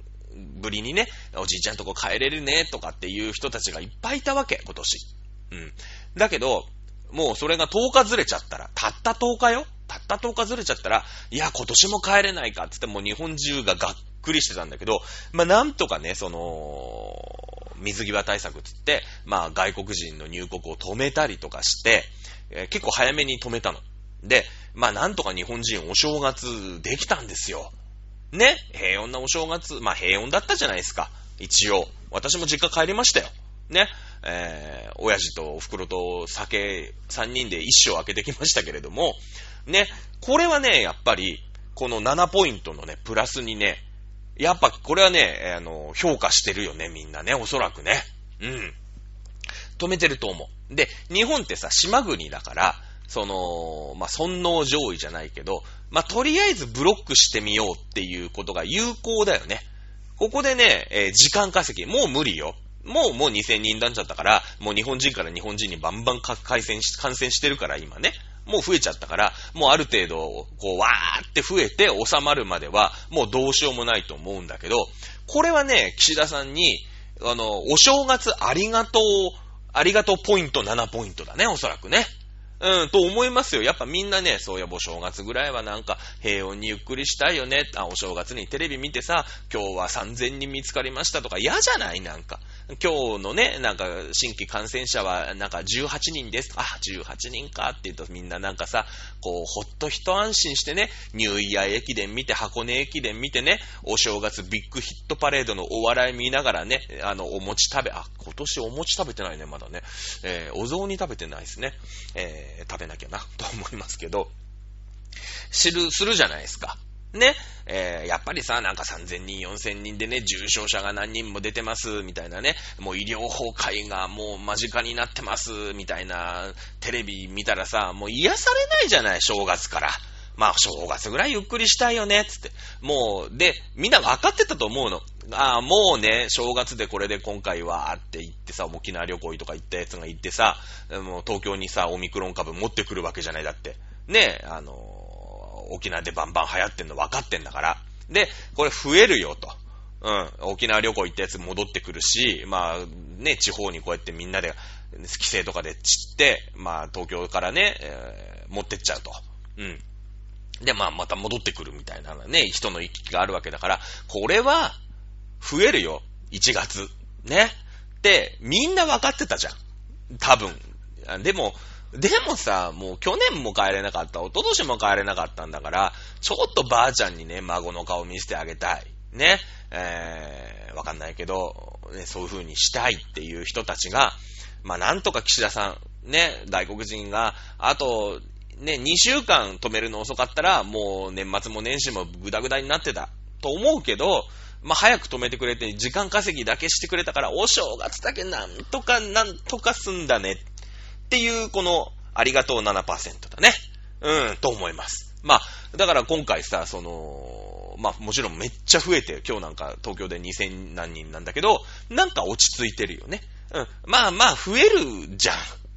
ぶりにね、おじいちゃんとこ帰れるねとかっていう人たちがいっぱいいたわけ、今年。うん。だけど、もうそれが10日ずれちゃったら、たった10日よ？たった10日ずれちゃったら、いや、今年も帰れないかってってもう日本中ががっくりしてたんだけど、まあ、なんとかね、その、水際対策つって、まあ、外国人の入国を止めたりとかして、えー、結構早めに止めたの。で、まあ、なんとか日本人お正月できたんですよ。ね、平穏なお正月、まあ、平穏だったじゃないですか。一応。私も実家帰りましたよ。ね。えー、親父とお袋と酒3人で一生開けてきましたけれども、ね、これはね、やっぱり、この7ポイントのね、プラスにね、やっぱこれはね、あの、評価してるよね、みんなね、おそらくね。うん。止めてると思う。で、日本ってさ、島国だから、その、まあ、尊王上位じゃないけど、まあ、とりあえずブロックしてみようっていうことが有効だよね。ここでね、えー、時間稼ぎ、もう無理よ。もう、もう2000人になっちゃったから、もう日本人から日本人にバンバン感染し、感染してるから今ね。もう増えちゃったから、もうある程度、こう、わーって増えて収まるまでは、もうどうしようもないと思うんだけど、これはね、岸田さんに、あの、お正月ありがとう、ありがとうポイント7ポイントだね、おそらくね。うん、と思いますよ。やっぱみんなね、そういや、お正月ぐらいはなんか平穏にゆっくりしたいよね。あ、お正月にテレビ見てさ、今日は3000人見つかりましたとか嫌じゃない？なんか。今日のね、なんか新規感染者はなんか18人です。あ、18人かって言うとみんななんかさ、こう、ほっと一安心してね、ニューイヤー駅伝見て、箱根駅伝見てね、お正月ビッグヒットパレードのお笑い見ながらね、あの、お餅食べ、あ、今年お餅食べてないね、まだね。えー、お雑煮食べてないですね。えー、食べなきゃな、と思いますけど、知る、するじゃないですか。ね、えー、やっぱりさ、なんか3000人、4000人でね、重症者が何人も出てます、みたいなね、もう医療崩壊がもう間近になってます、みたいな、テレビ見たらさ、もう癒されないじゃない、正月から。まあ、正月ぐらいゆっくりしたいよね、つって。もう、で、みんな分かってたと思うの。ああ、もうね、正月でこれで今回は、って言ってさ、沖縄旅行とか行ったやつが行ってさ、もう東京にさ、オミクロン株持ってくるわけじゃない、だって。ね、あの沖縄でバンバン流行ってんの分かってんだから。で、これ増えるよと。うん。沖縄旅行行ったやつ戻ってくるし、まあ、ね、地方にこうやってみんなで、規制とかで散って、まあ、東京からね、えー、持ってっちゃうと。うん。で、まあ、また戻ってくるみたいなね、人の行き来があるわけだから、これは、増えるよ。1月。ね。で、みんな分かってたじゃん。多分。でも、でもさ、もう去年も帰れなかった、一昨年も帰れなかったんだから、ちょっとばあちゃんにね、孫の顔見せてあげたい。ね。えー、わかんないけど、ね、そういう風にしたいっていう人たちが、まあなんとか岸田さん、ね、外国人が、あと、ね、2週間止めるの遅かったら、もう年末も年始もグダグダになってたと思うけど、まあ、早く止めてくれて、時間稼ぎだけしてくれたから、お正月だけなんとかなんとか済んだねっていう、この、ありがとう7%だね。うん、と思います。まあ、だから今回さ、その、まあもちろんめっちゃ増えて、今日なんか東京で2000何人なんだけど、なんか落ち着いてるよね。うん。まあまあ増えるじゃ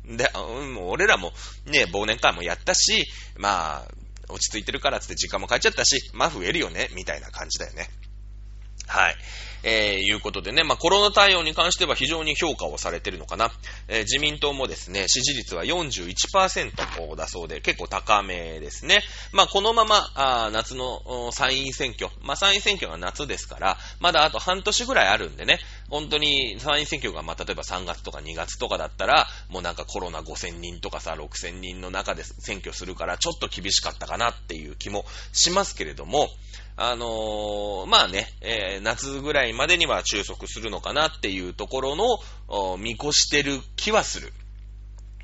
ん。で、うん、俺らもね、忘年会もやったし、まあ、落ち着いてるからつって時間も変えちゃったし、まあ増えるよね、みたいな感じだよね。はい。えー、いうことでね、まあ、コロナ対応に関しては非常に評価をされてるのかな。えー、自民党もですね、支持率は41%だそうで、結構高めですね。まあ、このまま、あ夏の参院選挙、まあ、参院選挙が夏ですから、まだあと半年ぐらいあるんでね、本当に参院選挙が、まあ、例えば3月とか2月とかだったら、もうなんかコロナ5000人とかさ、6000人の中で選挙するから、ちょっと厳しかったかなっていう気もしますけれども、あのー、まあね、えー、夏ぐらいまでには収束するのかなっていうところの、見越してる気はする。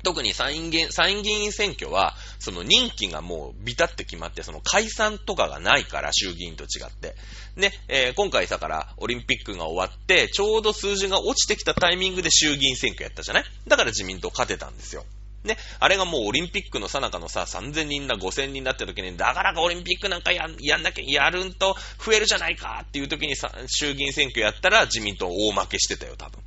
特に参院議参議員選挙は、その任期がもうビタって決まって、その解散とかがないから、衆議院と違って。ね、えー、今回だからオリンピックが終わって、ちょうど数字が落ちてきたタイミングで衆議院選挙やったじゃない？だから自民党勝てたんですよ。ね、あれがもうオリンピックのさなかのさ、3000人だ、5000人だって時に、だからかオリンピックなんかややんなきゃ、やるんと増えるじゃないかっていう時にさ、衆議院選挙やったら自民党大負けしてたよ、多分。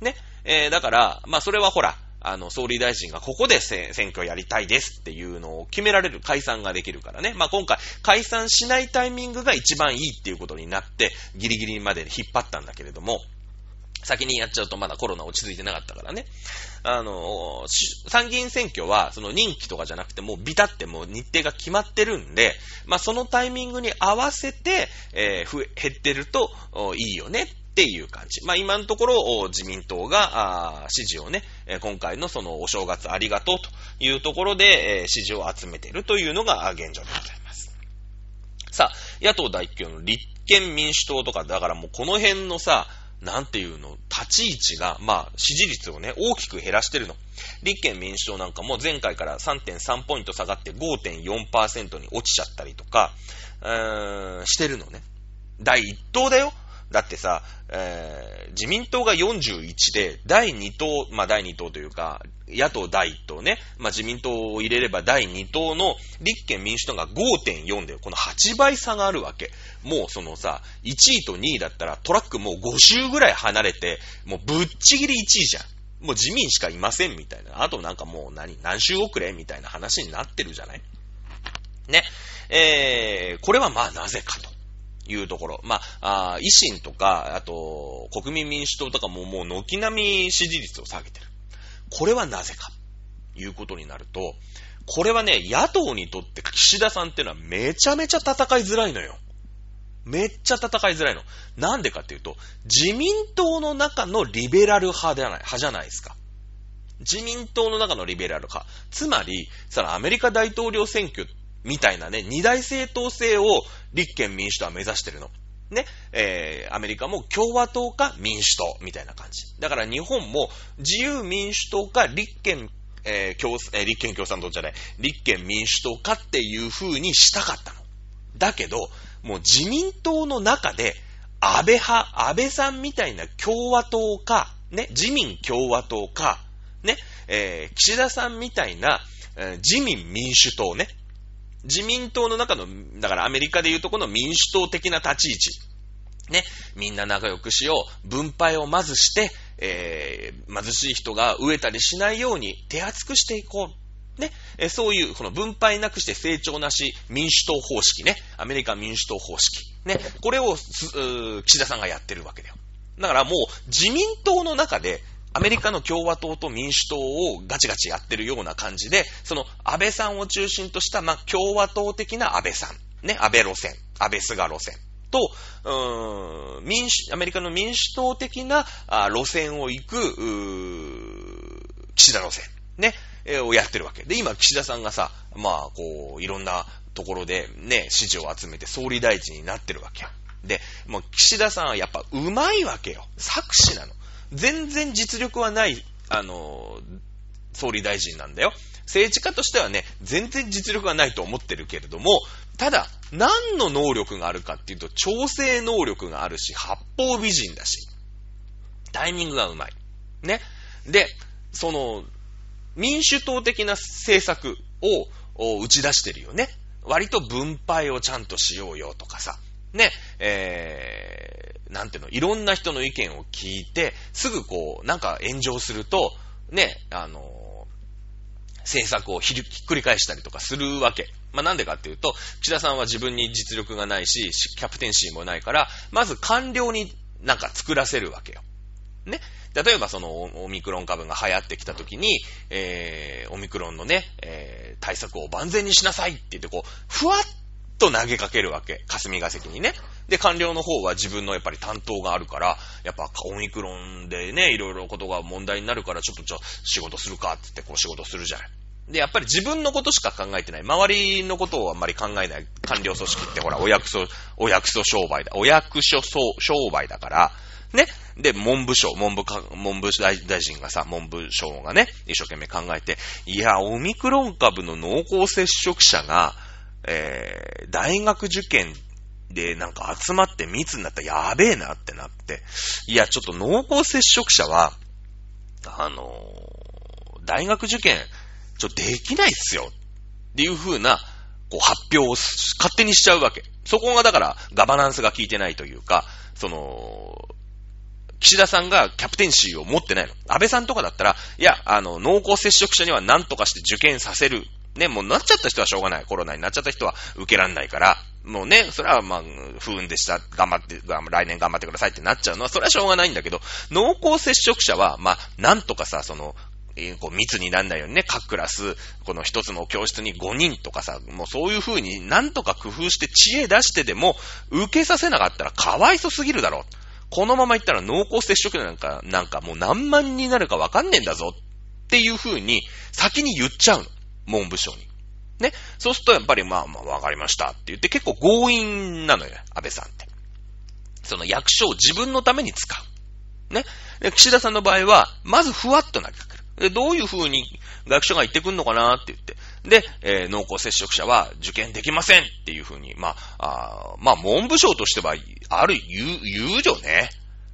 ね。えー、だから、まあそれはほら、あの、総理大臣がここで選挙やりたいですっていうのを決められる解散ができるからね。まあ、今回、解散しないタイミングが一番いいっていうことになって、ギリギリまで引っ張ったんだけれども、先にやっちゃうとまだコロナ落ち着いてなかったからね。あの、参議院選挙は、その任期とかじゃなくて、もうビタってもう日程が決まってるんで、まあそのタイミングに合わせて、えー、減ってるといいよねっていう感じ。まあ今のところ自民党が支持をね、今回のそのお正月ありがとうというところでえ支持を集めてるというのが現状でございます。さあ、野党代表の立憲民主党とか、だからもうこの辺のさ、なんていうの、立ち位置が、まあ、支持率をね、大きく減らしてるの。立憲民主党なんかも前回から3.3ポイント下がって5.4%に落ちちゃったりとか、うーん、してるのね。第1党だよ。だってさ、え自民党が41で、第2党、まあ第2党というか、野党第1党ね、まあ自民党を入れれば第2党の立憲民主党が5.4で、この8倍差があるわけ。もうそのさ、1位と2位だったらトラックもう5周ぐらい離れて、もうぶっちぎり1位じゃん。もう自民しかいませんみたいな。あとなんかもう何、何周遅れ？みたいな話になってるじゃない？ね。えー、これはまあなぜかと。いうところ。まあ、あ維新とか、あと、国民民主党とかももう軒並み支持率を下げてる。これはなぜか、いうことになると、これはね、野党にとって岸田さんっていうのはめちゃめちゃ戦いづらいのよ。めっちゃ戦いづらいの。なんでかっていうと、自民党の中のリベラル派ではない、派じゃないですか。自民党の中のリベラル派。つまり、そのアメリカ大統領選挙みたいなね、二大政党制を立憲民主党は目指してるの。ね、えー、アメリカも共和党か民主党みたいな感じ。だから日本も自由民主党か立憲、えー、共えー、立憲共産党じゃない、立憲民主党かっていう風にしたかったの。だけど、もう自民党の中で、安倍派、安倍さんみたいな共和党か、ね、自民共和党か、ね、えー、岸田さんみたいな、えー、自民民主党ね、自民党の中の、だからアメリカでいうとこの民主党的な立ち位置。ね。みんな仲良くしよう。分配をまずして、えー、貧しい人が飢えたりしないように手厚くしていこう。ね。えそういう、この分配なくして成長なし民主党方式ね。アメリカ民主党方式。ね。これを、岸田さんがやってるわけだよ。だからもう自民党の中でアメリカの共和党と民主党をガチガチやってるような感じで、その安倍さんを中心とした、まあ、共和党的な安倍さん、ね、安倍路線、安倍菅路線と、うーん、民主、アメリカの民主党的な路線を行く、うー岸田路線、ね、えー、をやってるわけ。で、今、岸田さんがさ、まあ、こう、いろんなところでね、支持を集めて総理大臣になってるわけよ。で、もう岸田さんはやっぱうまいわけよ。作詞なの。全然実力はない、あの、総理大臣なんだよ。政治家としてはね、全然実力がないと思ってるけれども、ただ、何の能力があるかっていうと、調整能力があるし、八方美人だし、タイミングがうまい。ね。で、その、民主党的な政策を打ち出してるよね。割と分配をちゃんとしようよとかさ。ね、えなんていうの、いろんな人の意見を聞いて、すぐこう、なんか炎上すると、ね、あの政策をひっくり返したりとかするわけ。まあ、なんでかっていうと、岸田さんは自分に実力がないし、キャプテンシーもないから、まず官僚になんか作らせるわけよ。ね。例えばそのオミクロン株が流行ってきた時に、えー、オミクロンのね、えー、対策を万全にしなさいって言って、こう、ふわっと投げかけるわけ。霞が関にね。で、官僚の方は自分のやっぱり担当があるから、やっぱオミクロンでね、いろいろことが問題になるから、ちょっとじゃあ仕事するかって言ってこう仕事するじゃない。で、やっぱり自分のことしか考えてない。周りのことをあんまり考えない官僚組織ってほら、お役所、お役所商売だ。お役所商売だから、ね。で、文部省、文部か、文部大臣がさ、文部省がね、一生懸命考えて、いや、オミクロン株の濃厚接触者が、えー、大学受験でなんか集まって密になったらやべえなってなって、いや、ちょっと濃厚接触者は、あのー、大学受験、ちょっとできないっすよっていう風な、こう発表を勝手にしちゃうわけ。そこがだからガバナンスが効いてないというか、その、岸田さんがキャプテンシーを持ってないの。安倍さんとかだったら、いや、あの、濃厚接触者には何とかして受験させる。ね、もうなっちゃった人はしょうがない。コロナになっちゃった人は受けらんないから、もうね、それはまあ、不運でした。頑張って、来年頑張ってくださいってなっちゃうのは、それはしょうがないんだけど、濃厚接触者は、まあ、なんとかさ、その、え、こう密になんないようにね、各クラス、この一つの教室に5人とかさ、もうそういう風になんとか工夫して知恵出してでも、受けさせなかったらかわいそすぎるだろ。このままいったら濃厚接触者なんか、なんかもう何万人になるかわかんねえんだぞっていう風に先に言っちゃうの。文部省に。ね。そうするとやっぱりまあまあわかりましたって言って結構強引なのよ、安倍さんって。その役所を自分のために使う。ね。で、岸田さんの場合は、まずふわっと投げかける。で、どういう風に学所が言ってくんのかなって言って。で、えー、濃厚接触者は受験できませんっていう風に、まあ、あまあ、文部省としては、ある、言う、言うじょね。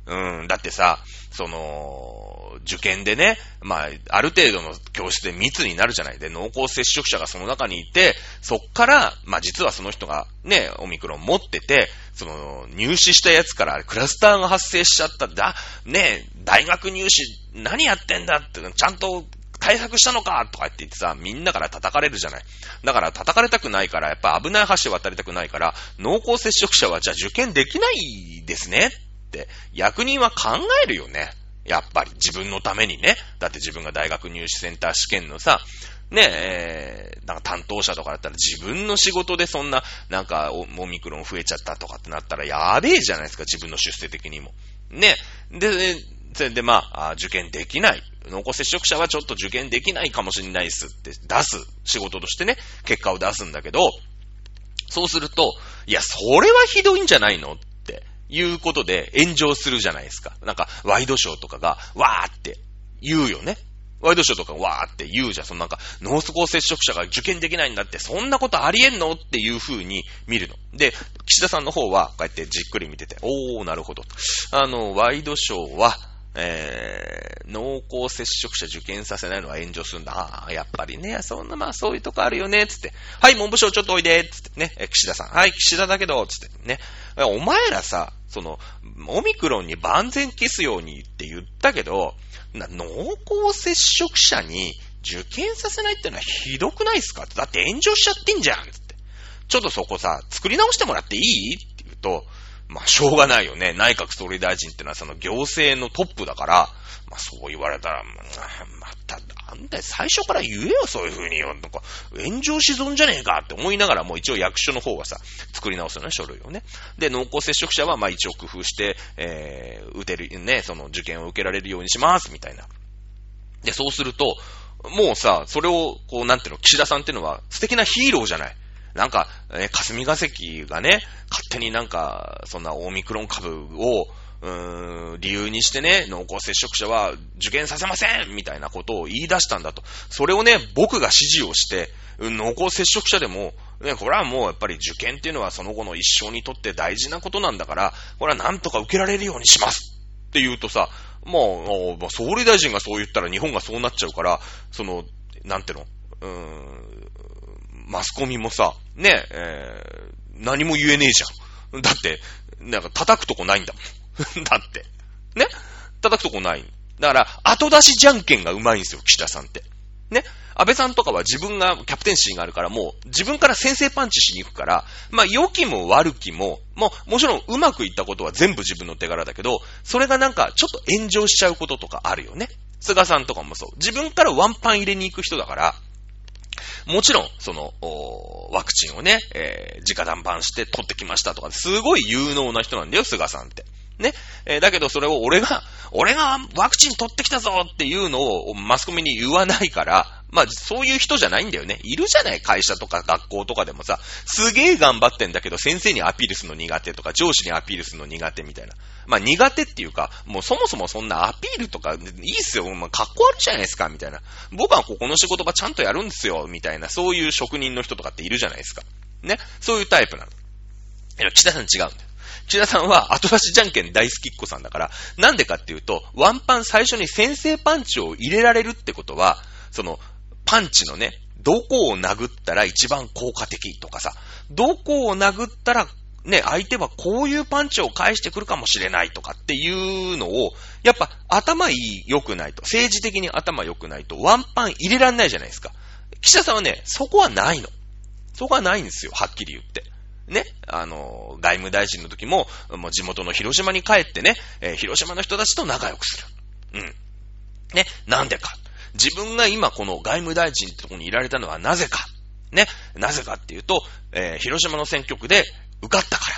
うん、だってさ、その、受験でね、まあ、ある程度の教室で密になるじゃない。で、濃厚接触者がその中にいて、そっから、まあ実はその人がね、オミクロン持ってて、その、入試したやつからクラスターが発生しちゃった。だ、ね、大学入試何やってんだって、ちゃんと対策したのかとか言ってさ、みんなから叩かれるじゃない。だから叩かれたくないから、やっぱ危ない橋渡りたくないから、濃厚接触者はじゃあ受験できないですねって、役人は考えるよね。やっぱり自分のためにね。だって自分が大学入試センター試験のさ、ねえ、なんか担当者とかだったら自分の仕事でそんな、なんかオミクロン増えちゃったとかってなったらやべえじゃないですか、自分の出世的にも。ね。で、それでまあ、受験できない。濃厚接触者はちょっと受験できないかもしれないですって出す。仕事としてね、結果を出すんだけど、そうすると、いや、それはひどいんじゃないのっいうことで炎上するじゃないですか。なんか、ワイドショーとかが、わーって言うよね。ワイドショーとかわーって言うじゃん。そのなんか、濃厚接触者が受験できないんだって、そんなことありえんのっていう風に見るの。で、岸田さんの方は、こうやってじっくり見てて、おー、なるほど。あの、ワイドショーは、えー、濃厚接触者受験させないのは炎上するんだ。ああ、やっぱりね、そんな、まあそういうとこあるよね、つって。はい、文部省ちょっとおいで、つってね、え岸田さん。はい、岸田だけど、つってね。お前らさ、その、オミクロンに万全キスようにって言ったけど、な濃厚接触者に受験させないってのはひどくないっすか？だって炎上しちゃってんじゃんつって。ちょっとそこさ、作り直してもらっていい？って言うと、まあ、しょうがないよね。内閣総理大臣ってのはその行政のトップだから、まあ、そう言われたら、まあた、あんた最初から言えよ、そういう風によ。なんか、炎上し損じゃねえかって思いながらもう一応役所の方がさ、作り直すのね、書類をね。で、濃厚接触者はまあ一応工夫して、えー、打てる、ね、その受験を受けられるようにします、みたいな。で、そうすると、もうさ、それを、こう、なんていうの、岸田さんっていうのは素敵なヒーローじゃない。なんか、えー、霞が関がね、勝手になんか、そんなオミクロン株を、うーん、理由にしてね、濃厚接触者は受験させません!みたいなことを言い出したんだと。それをね、僕が指示をして、濃厚接触者でも、ね、これはもうやっぱり受験っていうのはその後の一生にとって大事なことなんだから、これはなんとか受けられるようにします!って言うとさ、もう、総理大臣がそう言ったら日本がそうなっちゃうから、その、なんていうの、うーん、マスコミもさ、ね、えー、何も言えねえじゃん。だって、なんか叩くとこないんだもん。だって。ね？叩くとこない。だから、後出しじゃんけんがうまいんですよ、岸田さんって。ね？安倍さんとかは自分がキャプテンシーがあるからもう自分から先制パンチしに行くから、まあ良きも悪きも、もうもちろんうまくいったことは全部自分の手柄だけど、それがなんかちょっと炎上しちゃうこととかあるよね。菅さんとかもそう。自分からワンパン入れに行く人だから、もちろん、その、ワクチンをね、えー、直談判して取ってきましたとか、すごい有能な人なんだよ、菅さんって。ね。えー、だけどそれを俺が、俺がワクチン取ってきたぞっていうのをマスコミに言わないから、まあ、そういう人じゃないんだよね。いるじゃない会社とか学校とかでもさ、すげえ頑張ってんだけど、先生にアピールするの苦手とか、上司にアピールするの苦手みたいな。まあ、苦手っていうか、もうそもそもそんなアピールとか、いいっすよ。まあ、格好悪いじゃないですか、みたいな。僕はここの仕事場ちゃんとやるんですよ、みたいな、そういう職人の人とかっているじゃないですか。ね。そういうタイプなの。いや、岸田さん違うんだよ。岸田さんは後出しじゃんけん大好きっ子さんだから、なんでかっていうと、ワンパン最初に先制パンチを入れられるってことは、その、パンチのね、どこを殴ったら一番効果的とかさ、どこを殴ったら、ね、相手はこういうパンチを返してくるかもしれないとかっていうのを、やっぱ頭いい、良くないと、政治的に頭良くないと、ワンパン入れらんないじゃないですか。岸田さんはね、そこはないの。そこはないんですよ、はっきり言って。ね、あの、外務大臣の時も、もう地元の広島に帰ってね、えー、広島の人たちと仲良くする。うん。ね、なんでか。自分が今この外務大臣ってとこにいられたのはなぜか。ね、なぜかっていうと、えー、広島の選挙区で受かったから。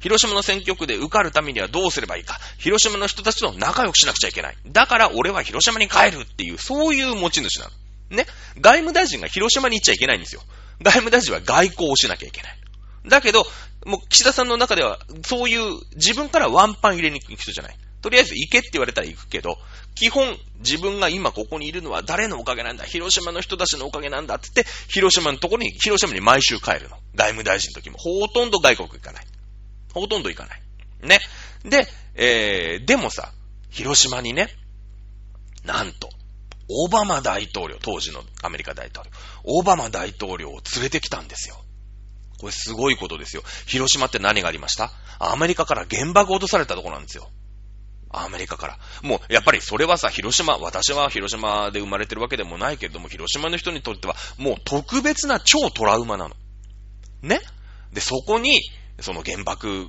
広島の選挙区で受かるためにはどうすればいいか。広島の人たちと仲良くしなくちゃいけない。だから俺は広島に帰るっていう、そういう持ち主なの。ね。外務大臣が広島に行っちゃいけないんですよ。外務大臣は外交をしなきゃいけない。だけど、もう岸田さんの中では、そういう自分からワンパン入れに行く人じゃない。とりあえず行けって言われたら行くけど、基本自分が今ここにいるのは誰のおかげなんだ？広島の人たちのおかげなんだって言って、広島のところに、広島に毎週帰るの。外務大臣の時も。ほとんど外国行かない。ほとんど行かない。ね。で、えー、でもさ、広島にね、なんと、オバマ大統領、当時のアメリカ大統領、オバマ大統領を連れてきたんですよ。これすごいことですよ。広島って何がありました？アメリカから原爆落とされたとこなんですよ。アメリカから。もう、やっぱりそれはさ、広島、私は広島で生まれてるわけでもないけれども、広島の人にとっては、もう特別な超トラウマなの。ね？で、そこに、その原爆、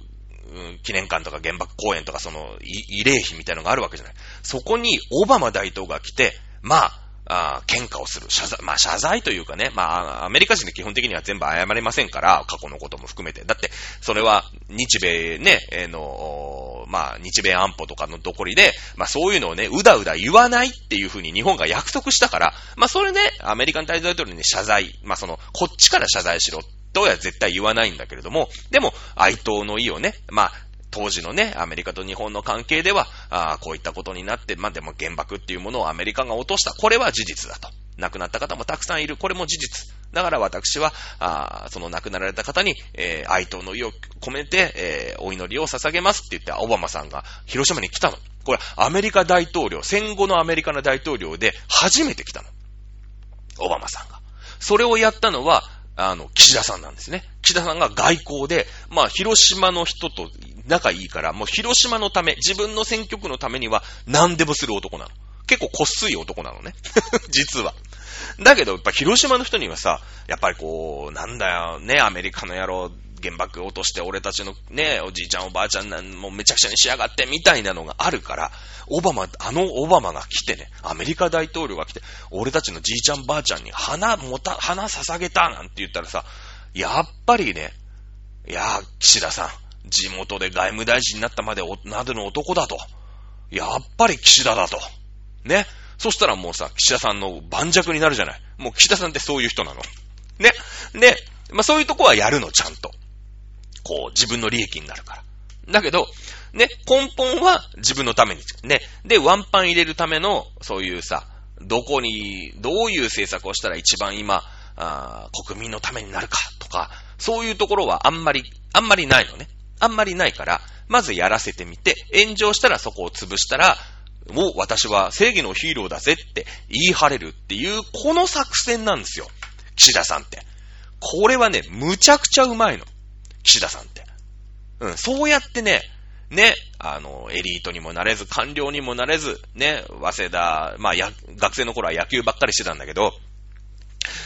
記念館とか原爆公園とかその慰霊碑みたいなのがあるわけじゃない。そこにオバマ大統領が来て、まあ、あ喧嘩をする。謝罪、まあ謝罪というかね、まあアメリカ人で基本的には全部謝れませんから、過去のことも含めて。だって、それは日米ね、えー、の、まあ日米安保とかのどこりで、まあそういうのをね、うだうだ言わないっていうふうに日本が約束したから、まあそれね、アメリカン大統領に、ね、謝罪、まあその、こっちから謝罪しろとは絶対言わないんだけれども、でも、哀悼の意をね、まあ、当時のね、アメリカと日本の関係では、あこういったことになって、まあ、でも原爆っていうものをアメリカが落とした。これは事実だと。亡くなった方もたくさんいる。これも事実。だから私は、あその亡くなられた方に、えー、哀悼の意を込めて、えー、お祈りを捧げますって言って、オバマさんが広島に来たの。これ、アメリカ大統領、戦後のアメリカの大統領で初めて来たの。オバマさんが。それをやったのは、あの、岸田さんなんですね。岸田さんが外交で、まあ、広島の人と仲いいから、もう広島のため、自分の選挙区のためには何でもする男なの。結構こっすい男なのね。実は。だけど、やっぱ広島の人にはさ、やっぱりこう、なんだよ、ね、アメリカの野郎、原爆落として俺たちのね、おじいちゃんおばあちゃんなんもめちゃくちゃにしやがってみたいなのがあるから、オバマ、あのオバマが来てね、アメリカ大統領が来て、俺たちのじいちゃんばあちゃんに花もた、花捧げたなんて言ったらさ、やっぱりね、いや岸田さん、地元で外務大臣になったまでなどの男だと。やっぱり岸田だと。ね。そしたらもうさ、岸田さんの盤石になるじゃない。もう岸田さんってそういう人なの。ね。で、まあそういうとこはやるの、ちゃんと。こう、自分の利益になるから。だけど、ね、根本は自分のために。ね。で、ワンパン入れるための、そういうさ、どこに、どういう政策をしたら一番今、あ国民のためになるかとか、そういうところはあんまり、あんまりないのね。あんまりないから、まずやらせてみて、炎上したらそこを潰したら、もう私は正義のヒーローだぜって言い張れるっていう、この作戦なんですよ。岸田さんって。これはね、むちゃくちゃうまいの。岸田さんって。うん、そうやってね、ね、あの、エリートにもなれず、官僚にもなれず、ね、早稲田、まあ、や、学生の頃は野球ばっかりしてたんだけど、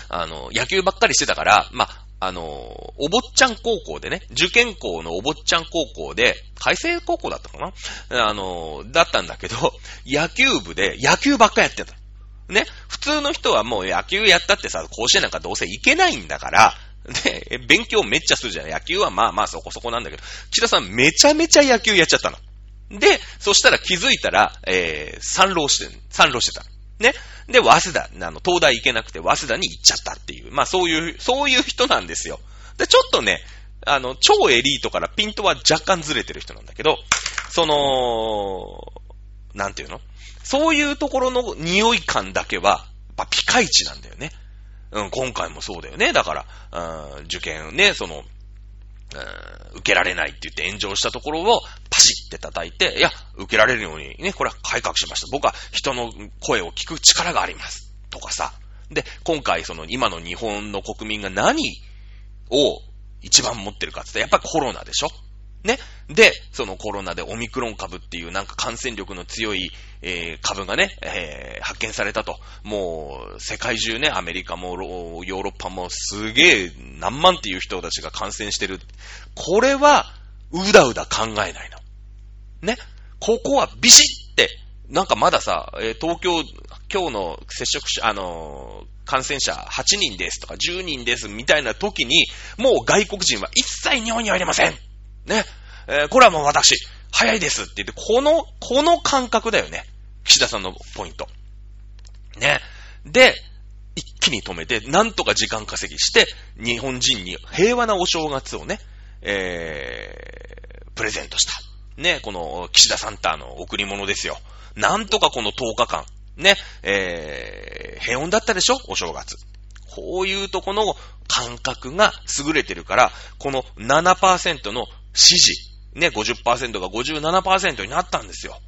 あの、野球ばっかりしてたから、まあ、あの、お坊ちゃん高校でね、受験校のお坊ちゃん高校で、海星高校だったかな？あの、だったんだけど、野球部で野球ばっかやってた。ね、普通の人はもう野球やったってさ、甲子園なんかどうせ行けないんだから、で、勉強めっちゃするじゃん。野球はまあまあそこそこなんだけど、岸田さんめちゃめちゃ野球やっちゃったの。で、そしたら気づいたら、えー、三浪して、三浪してた。ね。で、早稲田、あの、東大行けなくて早稲田に行っちゃったっていう。まあそういう、そういう人なんですよ。で、ちょっとね、あの、超エリートからピントは若干ずれてる人なんだけど、その、なんていうの？そういうところの匂い感だけは、やっぱピカイチなんだよね。うん、今回もそうだよね。だから、うん、受験ね、その、受けられないって言って炎上したところをパシって叩いて、いや、受けられるようにね、これは改革しました。僕は人の声を聞く力があります。とかさ。で、今回その今の日本の国民が何を一番持ってるかって言ったらやっぱりコロナでしょね。で、そのコロナでオミクロン株っていうなんか感染力の強い、えー、株がね、えー、発見されたと。もう、世界中ね、アメリカもヨーロッパもすげえ何万っていう人たちが感染してる。これは、うだうだ考えないの。ね。ここはビシッって、なんかまださ、えー、東京、今日の接触者、あの、感染者8人ですとか10人ですみたいな時に、もう外国人は一切日本にはいれません。ね。えー、これはもう私、早いですって言って、この、この感覚だよね。岸田さんのポイント。ね。で、一気に止めて、なんとか時間稼ぎして、日本人に平和なお正月をね、えー、プレゼントした。ね、この岸田サンタの贈り物ですよ。なんとかこの10日間、ね、えー、平穏だったでしょ？お正月。こういうとこの感覚が優れてるから、この7%の支持ね、50%が57%になったんですよ。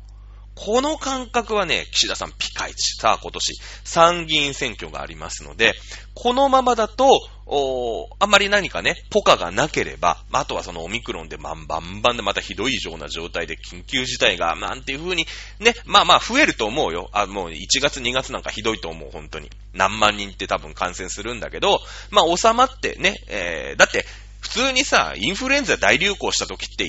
この感覚はね、岸田さんピカイチ。さあ、今年、参議院選挙がありますので、このままだと、おあんまり何かね、ポカがなければ、あとはそのオミクロンでバンバンバンでまたひどいような状態で緊急事態が、なんていう風に、ね、まあまあ増えると思うよ。あ、もう1月2月なんかひどいと思う、本当に。何万人って多分感染するんだけど、まあ収まってね、えー、だって、通にさ、インフルエンザ大流行した時って1、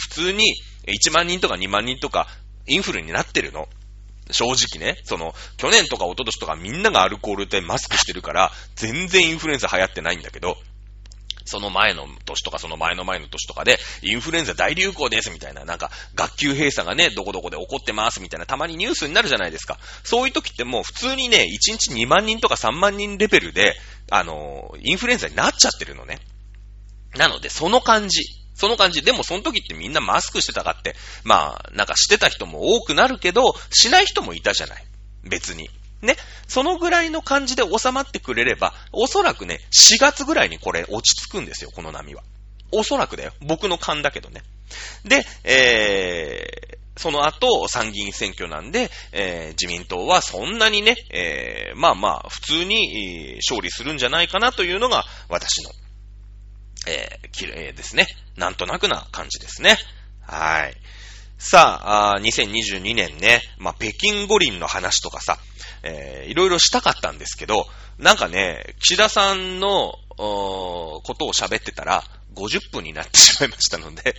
普通に1万人とか2万人とかインフルになってるの？正直ね、その、去年とか一昨年とかみんながアルコールでマスクしてるから、全然インフルエンザ流行ってないんだけど、その前の年とかその前の前の年とかで、インフルエンザ大流行ですみたいな、なんか、学級閉鎖がね、どこどこで起こってますみたいな、たまにニュースになるじゃないですか。そういう時ってもう普通にね、1日2万人とか3万人レベルで、あの、インフルエンザになっちゃってるのね。なので、その感じ。その感じ。でもその時ってみんなマスクしてたかって、まあ、なんかしてた人も多くなるけど、しない人もいたじゃない。別に。ね。そのぐらいの感じで収まってくれれば、おそらくね、4月ぐらいにこれ落ち着くんですよ、この波は。おそらくだよ。僕の勘だけどね。で、えー、その後、参議院選挙なんで、えー、自民党はそんなにね、えー、まあまあ、普通に、勝利するんじゃないかなというのが、私のえー、綺麗ですね。なんとなくな感じですね。はい。さあ、2022年ね、まあ、北京五輪の話とかさ、えー、いろいろしたかったんですけど、なんかね、岸田さんの、ことを喋ってたら、50分になってしまいましたので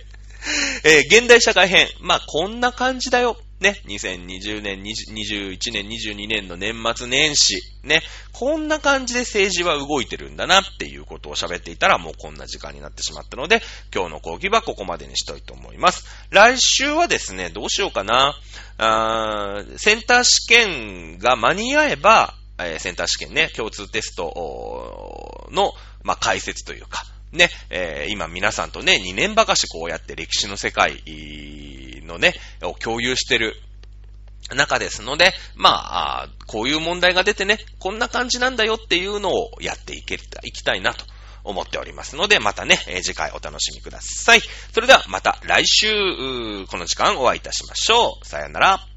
えー、現代社会編。まあ、こんな感じだよ。ね、2020年、21年、22年の年末年始、ね、こんな感じで政治は動いてるんだなっていうことを喋っていたらもうこんな時間になってしまったので、今日の講義はここまでにしたいと思います。来週はですね、どうしようかな。あセンター試験が間に合えば、えー、センター試験ね、共通テストの、まあ、解説というか、ね、えー、今皆さんとね、2年ばかしこうやって歴史の世界のね、を共有してる中ですので、まあ、こういう問題が出てね、こんな感じなんだよっていうのをやっていけ、いきたいなと思っておりますので、またねえ、次回お楽しみください。それではまた来週、この時間お会いいたしましょう。さよなら。